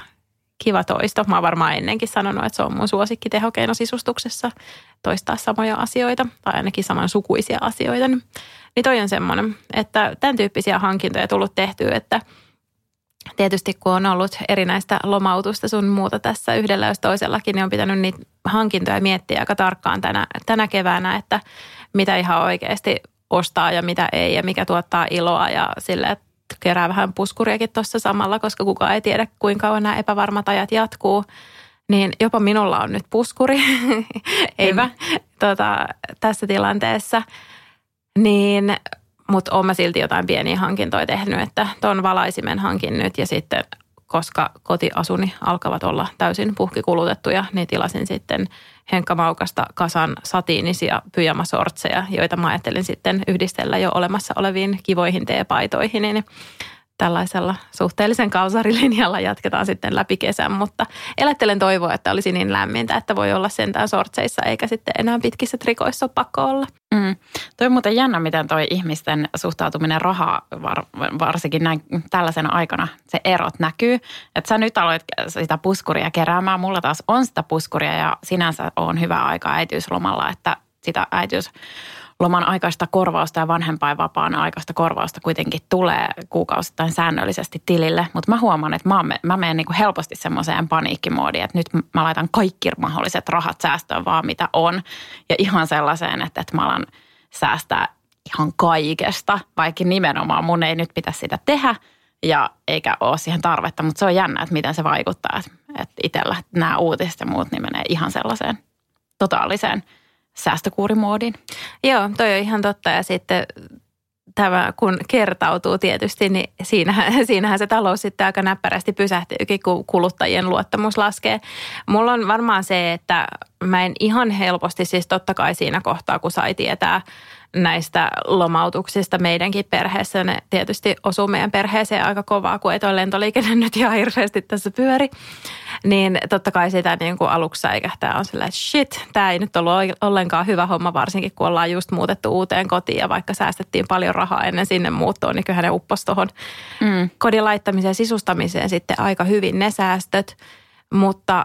kiva toisto. Mä oon varmaan ennenkin sanonut, että se on mun suosikki tehokeinosisustuksessa toistaa samoja asioita tai ainakin samansukuisia asioita. Niin toi on semmoinen, että tämän tyyppisiä hankintoja tullut tehtyä, että tietysti kun on ollut erinäistä lomautusta sun muuta tässä yhdellä jos toisellakin, niin on pitänyt niitä hankintoja miettiä aika tarkkaan tänä, tänä keväänä, että mitä ihan oikeasti ostaa ja mitä ei ja mikä tuottaa iloa ja sille, että kerää vähän puskuriakin tuossa samalla, koska kukaan ei tiedä, kuinka kauan nämä epävarmat ajat jatkuu. Niin jopa minulla on nyt puskuri. *laughs* Hyvä. tota, tässä tilanteessa. Niin, mutta olen silti jotain pieniä hankintoja tehnyt, että tuon valaisimen hankin nyt ja sitten koska kotiasuni alkavat olla täysin puhkikulutettuja, niin tilasin sitten Henkka Maukasta kasan satiinisia pyjamasortseja, joita mä ajattelin sitten yhdistellä jo olemassa oleviin kivoihin teepaitoihin. Niin tällaisella suhteellisen kausarilinjalla jatketaan sitten läpi kesän, mutta elättelen toivoa, että olisi niin lämmintä, että voi olla sentään sortseissa eikä sitten enää pitkissä trikoissa pakko olla. Mm. Toi on muuten jännä, miten toi ihmisten suhtautuminen rahaa var, varsinkin näin tällaisena aikana, se erot näkyy. Että sä nyt aloit sitä puskuria keräämään, mulla taas on sitä puskuria ja sinänsä on hyvä aika äitiyslomalla, että sitä äitiys loman aikaista korvausta ja vanhempainvapaan aikaista korvausta kuitenkin tulee kuukausittain säännöllisesti tilille. Mutta mä huomaan, että mä, mä menen niin helposti semmoiseen paniikkimoodiin, että nyt mä laitan kaikki mahdolliset rahat säästöön vaan mitä on. Ja ihan sellaiseen, että, että mä alan säästää ihan kaikesta, vaikka nimenomaan mun ei nyt pitäisi sitä tehdä ja eikä ole siihen tarvetta, mutta se on jännä, että miten se vaikuttaa. Että itsellä nämä uutiset ja muut niin menee ihan sellaiseen totaaliseen – säästökuurimoodin. Joo, toi on ihan totta ja sitten tämä kun kertautuu tietysti, niin siinähän, *laughs* siinähän se talous sitten aika näppärästi pysähtyykin, kun kuluttajien luottamus laskee. Mulla on varmaan se, että mä en ihan helposti, siis totta kai siinä kohtaa, kun sai tietää näistä lomautuksista meidänkin perheessä. Ne tietysti osuu meidän perheeseen aika kovaa, kun ei toi lentoliikenne *laughs* nyt ihan hirveästi tässä pyöri. Niin totta kai sitä niin kuin aluksi säikähtää on silleen, että shit, tämä ei nyt ollut ollenkaan hyvä homma, varsinkin kun ollaan just muutettu uuteen kotiin ja vaikka säästettiin paljon rahaa ennen sinne muuttoon, niin kyllä ne upposi tuohon mm. kodin laittamiseen ja sisustamiseen sitten aika hyvin ne säästöt. Mutta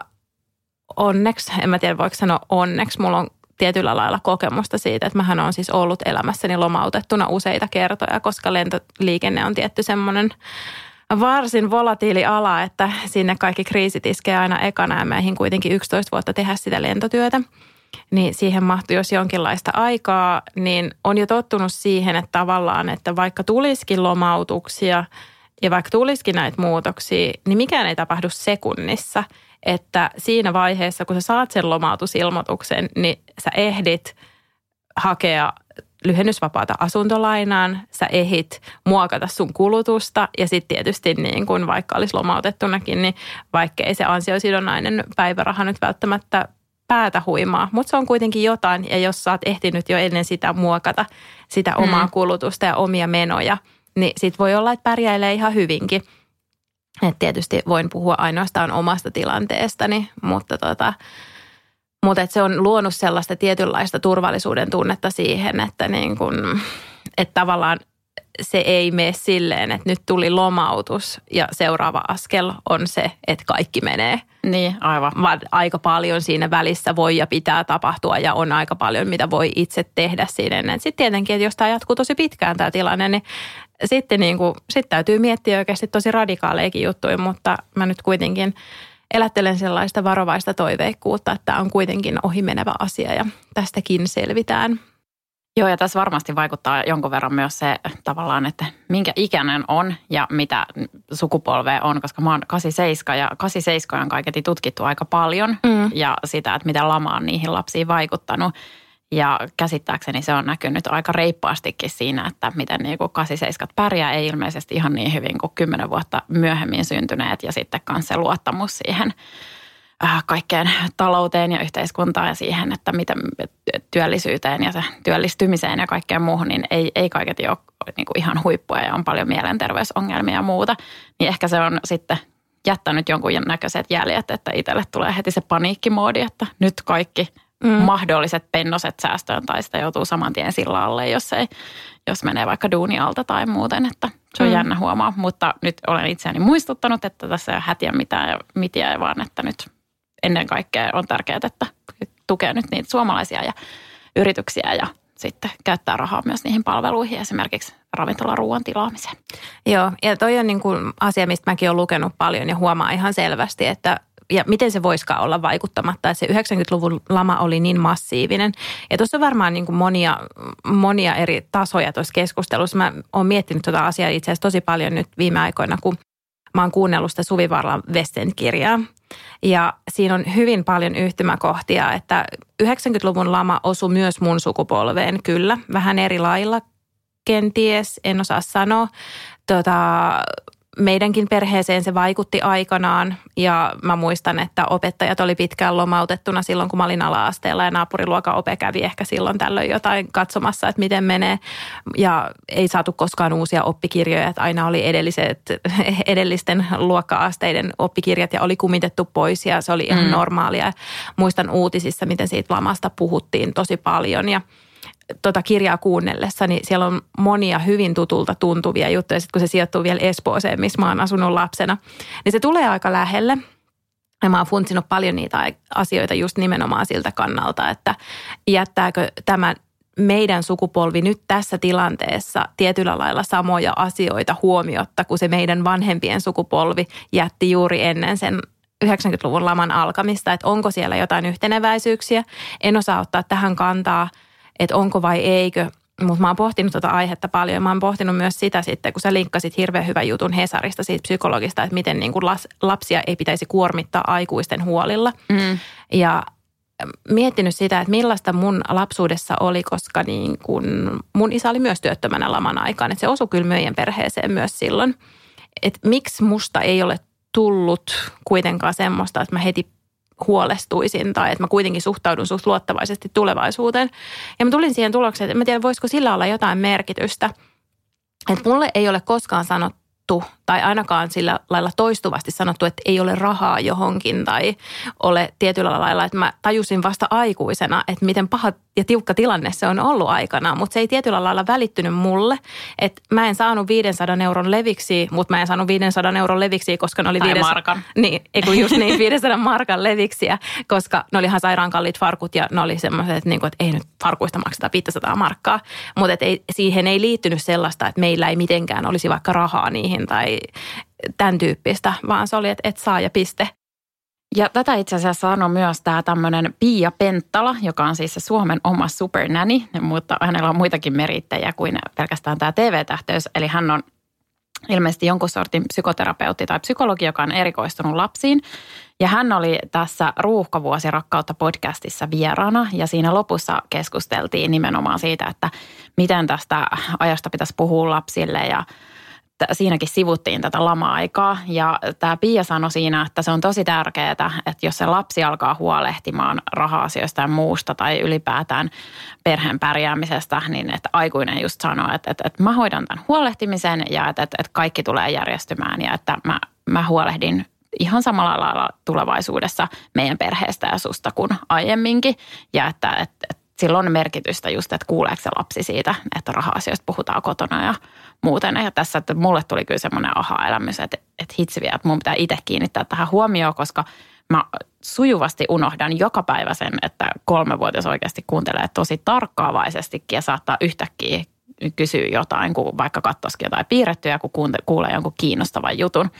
onneksi, en mä tiedä voiko sanoa onneksi, mulla on tietyllä lailla kokemusta siitä, että mähän on siis ollut elämässäni lomautettuna useita kertoja, koska lentoliikenne on tietty semmoinen varsin volatiili ala, että sinne kaikki kriisit iskee aina ekana ja meihin kuitenkin 11 vuotta tehdä sitä lentotyötä. Niin siihen mahtuu jos jonkinlaista aikaa, niin on jo tottunut siihen, että tavallaan, että vaikka tulisikin lomautuksia ja vaikka tulisikin näitä muutoksia, niin mikään ei tapahdu sekunnissa – että siinä vaiheessa, kun sä saat sen lomautusilmoituksen, niin sä ehdit hakea lyhennysvapaata asuntolainaan, sä ehit muokata sun kulutusta ja sitten tietysti niin kun vaikka olisi lomautettunakin, niin vaikka ei se ansiosidonnainen päiväraha nyt välttämättä päätä huimaa, mutta se on kuitenkin jotain ja jos sä oot ehtinyt jo ennen sitä muokata sitä omaa mm. kulutusta ja omia menoja, niin sit voi olla, että pärjäilee ihan hyvinkin – et tietysti voin puhua ainoastaan omasta tilanteestani, mutta, tota, mutta et se on luonut sellaista tietynlaista turvallisuuden tunnetta siihen, että, niin kun, että tavallaan se ei mene silleen, että nyt tuli lomautus ja seuraava askel on se, että kaikki menee. Niin, aivan. Vaan aika paljon siinä välissä voi ja pitää tapahtua ja on aika paljon, mitä voi itse tehdä siinä. Sitten tietenkin, että jos tämä jatkuu tosi pitkään tämä tilanne, niin sitten niin kuin, sit täytyy miettiä oikeasti tosi radikaaleikin juttuja, mutta mä nyt kuitenkin elättelen sellaista varovaista toiveikkuutta, että tämä on kuitenkin ohimenevä asia ja tästäkin selvitään. Joo, ja tässä varmasti vaikuttaa jonkun verran myös se tavallaan, että minkä ikäinen on ja mitä sukupolvea on, koska mä oon 87 ja 87 on kaiketi tutkittu aika paljon mm. ja sitä, että miten lama on niihin lapsiin vaikuttanut. Ja käsittääkseni se on näkynyt aika reippaastikin siinä, että miten niin kuin 87 pärjää ei ilmeisesti ihan niin hyvin kuin 10 vuotta myöhemmin syntyneet ja sitten kanssa se luottamus siihen äh, kaikkeen talouteen ja yhteiskuntaan ja siihen, että miten työllisyyteen ja se työllistymiseen ja kaikkeen muuhun, niin ei, ei kaiketi ole niin kuin ihan huippuja ja on paljon mielenterveysongelmia ja muuta. Niin ehkä se on sitten jättänyt jonkun näköiset jäljet, että itselle tulee heti se paniikkimoodi, että nyt kaikki mm. mahdolliset pennoset säästöön tai sitä joutuu saman tien sillä alle, jos, ei, jos menee vaikka duunialta tai muuten, että se on mm. jännä huomaa. Mutta nyt olen itseäni muistuttanut, että tässä ei ole hätiä mitään ja mitiä, vaan että nyt ennen kaikkea on tärkeää, että tukee nyt niitä suomalaisia ja yrityksiä ja sitten käyttää rahaa myös niihin palveluihin, esimerkiksi ravintolaruuan tilaamiseen. Joo, ja toi on niin kuin asia, mistä mäkin olen lukenut paljon ja huomaa ihan selvästi, että ja miten se voisikaan olla vaikuttamatta, että se 90-luvun lama oli niin massiivinen. Ja tuossa on varmaan niin kuin monia, monia eri tasoja tuossa keskustelussa. Mä oon miettinyt tuota asiaa itse asiassa tosi paljon nyt viime aikoina, kun mä oon kuunnellut sitä Suvi Varlan Westend-kirjaa. Ja siinä on hyvin paljon yhtymäkohtia, että 90-luvun lama osui myös mun sukupolveen, kyllä, vähän eri lailla kenties, en osaa sanoa. Tota, meidänkin perheeseen se vaikutti aikanaan ja mä muistan, että opettajat oli pitkään lomautettuna silloin, kun mä olin ala-asteella ja naapuriluokan ope kävi ehkä silloin tällöin jotain katsomassa, että miten menee. Ja ei saatu koskaan uusia oppikirjoja, että aina oli edelliset, *laughs* edellisten luokka-asteiden oppikirjat ja oli kumitettu pois ja se oli ihan mm. normaalia. Muistan uutisissa, miten siitä lamasta puhuttiin tosi paljon ja – tota kirjaa kuunnellessa, niin siellä on monia hyvin tutulta tuntuvia juttuja. Sitten kun se sijoittuu vielä Espooseen, missä mä oon asunut lapsena, niin se tulee aika lähelle. Ja mä oon funtsinut paljon niitä asioita just nimenomaan siltä kannalta, että jättääkö tämä meidän sukupolvi nyt tässä tilanteessa tietyllä lailla samoja asioita huomiotta, kun se meidän vanhempien sukupolvi jätti juuri ennen sen 90-luvun laman alkamista, että onko siellä jotain yhteneväisyyksiä. En osaa ottaa tähän kantaa – että onko vai eikö. Mutta mä oon pohtinut tuota aihetta paljon ja mä oon pohtinut myös sitä sitten, kun sä linkkasit hirveän hyvän jutun Hesarista siitä psykologista, että miten niin kuin lapsia ei pitäisi kuormittaa aikuisten huolilla. Mm. Ja miettinyt sitä, että millaista mun lapsuudessa oli, koska niin kun mun isä oli myös työttömänä laman aikaan. Että se osui kyllä meidän perheeseen myös silloin. Että miksi musta ei ole tullut kuitenkaan semmoista, että mä heti huolestuisin tai että mä kuitenkin suhtaudun suht luottavaisesti tulevaisuuteen. Ja mä tulin siihen tulokseen, että en tiedä voisiko sillä olla jotain merkitystä. Että mulle ei ole koskaan sanottu tai ainakaan sillä lailla toistuvasti sanottu, että ei ole rahaa johonkin tai ole tietyllä lailla, että mä tajusin vasta aikuisena, että miten paha ja tiukka tilanne se on ollut aikana, mutta se ei tietyllä lailla välittynyt mulle, että mä en saanut 500 euron leviksi, mutta mä en saanut 500 euron leviksi, koska ne oli... Tai 500, markan. Niin, ei kun just niin, *laughs* 500 markan leviksiä, koska ne oli ihan sairaan kalliit farkut ja ne oli semmoiset, että, niin että ei nyt farkuista makseta 500 markkaa, mutta ei, siihen ei liittynyt sellaista, että meillä ei mitenkään olisi vaikka rahaa niihin tai tämän tyyppistä, vaan se oli, että et saa ja piste. Ja tätä itse asiassa sanoo myös tämä tämmöinen Pia Penttala, joka on siis se Suomen oma supernäni, mutta hänellä on muitakin merittäjiä kuin pelkästään tämä TV-tähteys. Eli hän on ilmeisesti jonkun sortin psykoterapeutti tai psykologi, joka on erikoistunut lapsiin. Ja hän oli tässä Ruuhkavuosi rakkautta podcastissa vieraana ja siinä lopussa keskusteltiin nimenomaan siitä, että miten tästä ajasta pitäisi puhua lapsille ja siinäkin sivuttiin tätä lama-aikaa. Ja tämä Pia sanoi siinä, että se on tosi tärkeää, että jos se lapsi alkaa huolehtimaan raha-asioista ja muusta tai ylipäätään perheen pärjäämisestä, niin että aikuinen just sanoo, että, että, että mä hoidan tämän huolehtimisen ja että, että, että kaikki tulee järjestymään ja että mä, mä huolehdin ihan samalla lailla tulevaisuudessa meidän perheestä ja susta kuin aiemminkin. Ja että, että, että on merkitystä just, että kuuleeko se lapsi siitä, että raha-asioista puhutaan kotona ja muuten. Ja tässä että mulle tuli kyllä semmoinen aha-elämys, että, että hitsi vielä, että mun pitää itse kiinnittää tähän huomioon, koska mä sujuvasti unohdan joka päivä sen, että kolmevuotias oikeasti kuuntelee tosi tarkkaavaisestikin ja saattaa yhtäkkiä kysyy jotain, kun vaikka katsoisikin jotain piirrettyä, kun kuulee jonkun kiinnostavan jutun,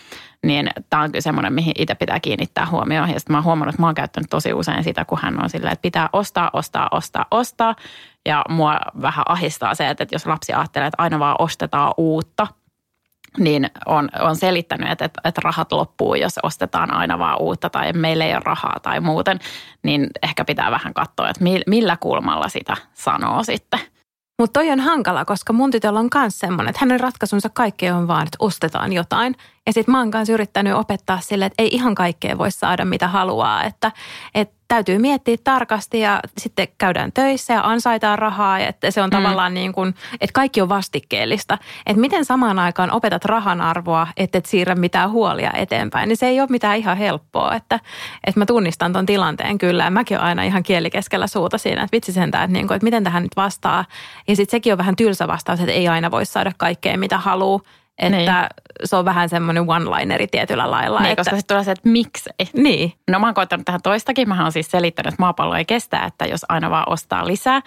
niin tämä on kyllä semmoinen, mihin itse pitää kiinnittää huomioon. Ja sitten mä oon huomannut, että mä oon käyttänyt tosi usein sitä, kun hän on silleen, että pitää ostaa, ostaa, ostaa, ostaa. Ja mua vähän ahistaa se, että jos lapsi ajattelee, että aina vaan ostetaan uutta, niin on, on selittänyt, että, että, että rahat loppuu, jos ostetaan aina vaan uutta tai meillä ei ole rahaa tai muuten, niin ehkä pitää vähän katsoa, että millä kulmalla sitä sanoo sitten. Mutta toi on hankala, koska mun tytöllä on myös semmoinen, että hänen ratkaisunsa kaikkeen on vaan, että ostetaan jotain. Ja sitten mä oon kanssa yrittänyt opettaa sille, että ei ihan kaikkea voi saada mitä haluaa. Että, että täytyy miettiä tarkasti ja sitten käydään töissä ja ansaitaan rahaa. Että se on mm. tavallaan niin kuin, että kaikki on vastikkeellista. Että miten samaan aikaan opetat rahan arvoa, että et siirrä mitään huolia eteenpäin. Niin se ei ole mitään ihan helppoa. Että, että mä tunnistan ton tilanteen kyllä. Ja mäkin olen aina ihan kieli keskellä suuta siinä, että vitsi sentään, että, niin kuin, että miten tähän nyt vastaa. Ja sitten sekin on vähän tylsä vastaus, että ei aina voi saada kaikkea mitä haluaa. Että niin. se on vähän semmoinen one-lineri tietyllä lailla. Niin, että, koska sitten tulee se, että miksei. Niin. No mä oon koittanut tähän toistakin. Mä oon siis selittänyt, että maapallo ei kestä, että jos aina vaan ostaa lisää.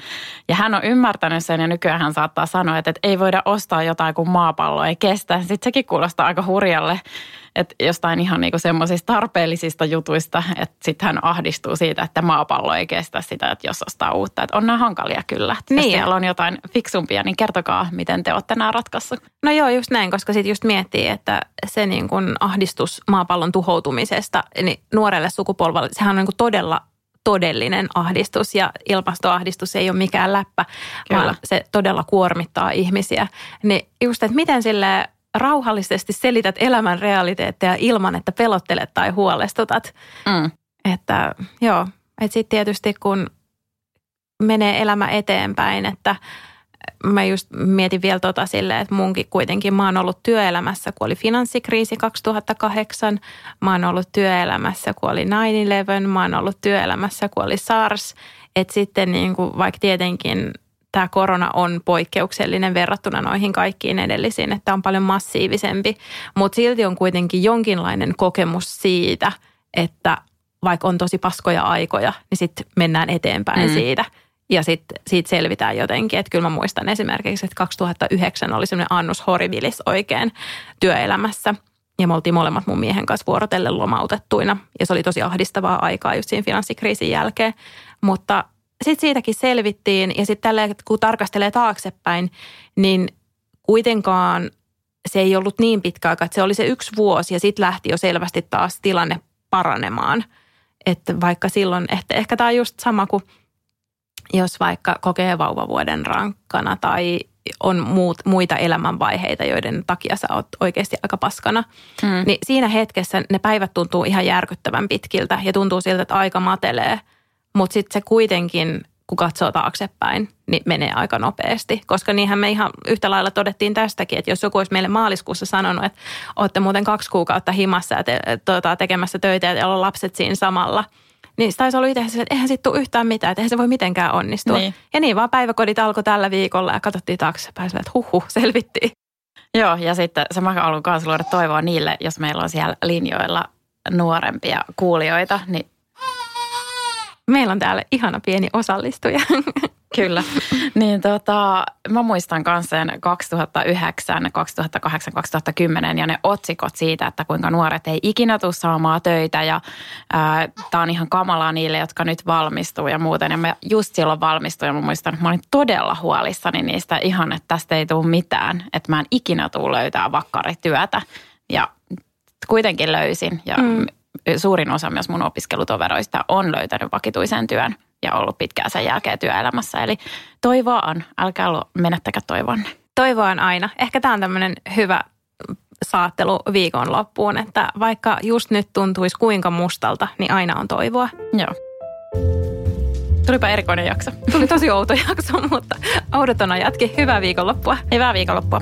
Ja hän on ymmärtänyt sen ja nykyään hän saattaa sanoa, että, että ei voida ostaa jotain, kun maapallo ei kestä. Sitten sekin kuulostaa aika hurjalle että jostain ihan niinku semmoisista tarpeellisista jutuista, että sitten hän ahdistuu siitä, että maapallo ei kestä sitä, että jos ostaa uutta. Että on nämä hankalia kyllä. Niin. Jos siellä on jotain fiksumpia, niin kertokaa, miten te olette nämä ratkaissut. No joo, just näin, koska sitten just miettii, että se niin kuin ahdistus maapallon tuhoutumisesta, niin nuorelle sukupolvelle, sehän on niin kuin todella todellinen ahdistus ja ilmastoahdistus ei ole mikään läppä, Kyllä. vaan se todella kuormittaa ihmisiä. Niin just, että miten sille rauhallisesti selität elämän realiteetteja ilman, että pelottelet tai huolestutat. Mm. Että joo, että sitten tietysti kun menee elämä eteenpäin, että mä just mietin vielä tota silleen, että munkin kuitenkin mä oon ollut työelämässä, kun oli finanssikriisi 2008. Mä oon ollut työelämässä, kun oli 9-11. Mä oon ollut työelämässä, kun oli SARS. Että sitten niin kuin, vaikka tietenkin tämä korona on poikkeuksellinen verrattuna noihin kaikkiin edellisiin, että on paljon massiivisempi, mutta silti on kuitenkin jonkinlainen kokemus siitä, että vaikka on tosi paskoja aikoja, niin sitten mennään eteenpäin mm. siitä ja sitten siitä selvitään jotenkin. Että kyllä mä muistan esimerkiksi, että 2009 oli semmoinen annus horribilis oikein työelämässä. Ja me oltiin molemmat mun miehen kanssa vuorotellen lomautettuina. Ja se oli tosi ahdistavaa aikaa just siinä finanssikriisin jälkeen. Mutta sitten siitäkin selvittiin ja sitten tällä kun tarkastelee taaksepäin, niin kuitenkaan se ei ollut niin pitkä aika, että se oli se yksi vuosi ja sitten lähti jo selvästi taas tilanne paranemaan. Että vaikka silloin, että ehkä tämä on just sama kuin jos vaikka kokee vauvavuoden rankkana tai on muut, muita elämänvaiheita, joiden takia sä oot oikeasti aika paskana. Hmm. Niin siinä hetkessä ne päivät tuntuu ihan järkyttävän pitkiltä ja tuntuu siltä, että aika matelee – mutta sitten se kuitenkin, kun katsoo taaksepäin, niin menee aika nopeasti. Koska niinhän me ihan yhtä lailla todettiin tästäkin, että jos joku olisi meille maaliskuussa sanonut, että olette muuten kaksi kuukautta himassa ja te, tuota, tekemässä töitä ja teillä on lapset siinä samalla – niin sitä olisi ollut itse että eihän sitten tule yhtään mitään, että eihän se voi mitenkään onnistua. Niin. Ja niin vaan päiväkodit alkoi tällä viikolla ja katsottiin taaksepäin, että huhu, *laughs* selvittiin. Joo, ja sitten se mä haluan myös luoda toivoa niille, jos meillä on siellä linjoilla nuorempia kuulijoita, niin Meillä on täällä ihana pieni osallistuja. *laughs* Kyllä. Niin tota, mä muistan myös sen 2009, 2008, 2010 ja ne otsikot siitä, että kuinka nuoret ei ikinä tule saamaan töitä ja tämä on ihan kamalaa niille, jotka nyt valmistuu ja muuten. Ja mä just silloin valmistuin ja mä muistan, että mä olin todella huolissani niistä ihan, että tästä ei tule mitään, että mä en ikinä tule löytää vakkarityötä. Ja kuitenkin löysin ja mm suurin osa myös mun opiskelutoveroista on löytänyt vakituisen työn ja ollut pitkään sen jälkeen työelämässä. Eli toivoa on, älkää menettäkö toivonne. Toivoa on aina. Ehkä tämä on tämmöinen hyvä saattelu viikonloppuun, että vaikka just nyt tuntuisi kuinka mustalta, niin aina on toivoa. Joo. Tulipa erikoinen jakso. Tuli tosi outo *laughs* jakso, mutta oudotona jatki. Hyvää viikonloppua. Hyvää viikonloppua.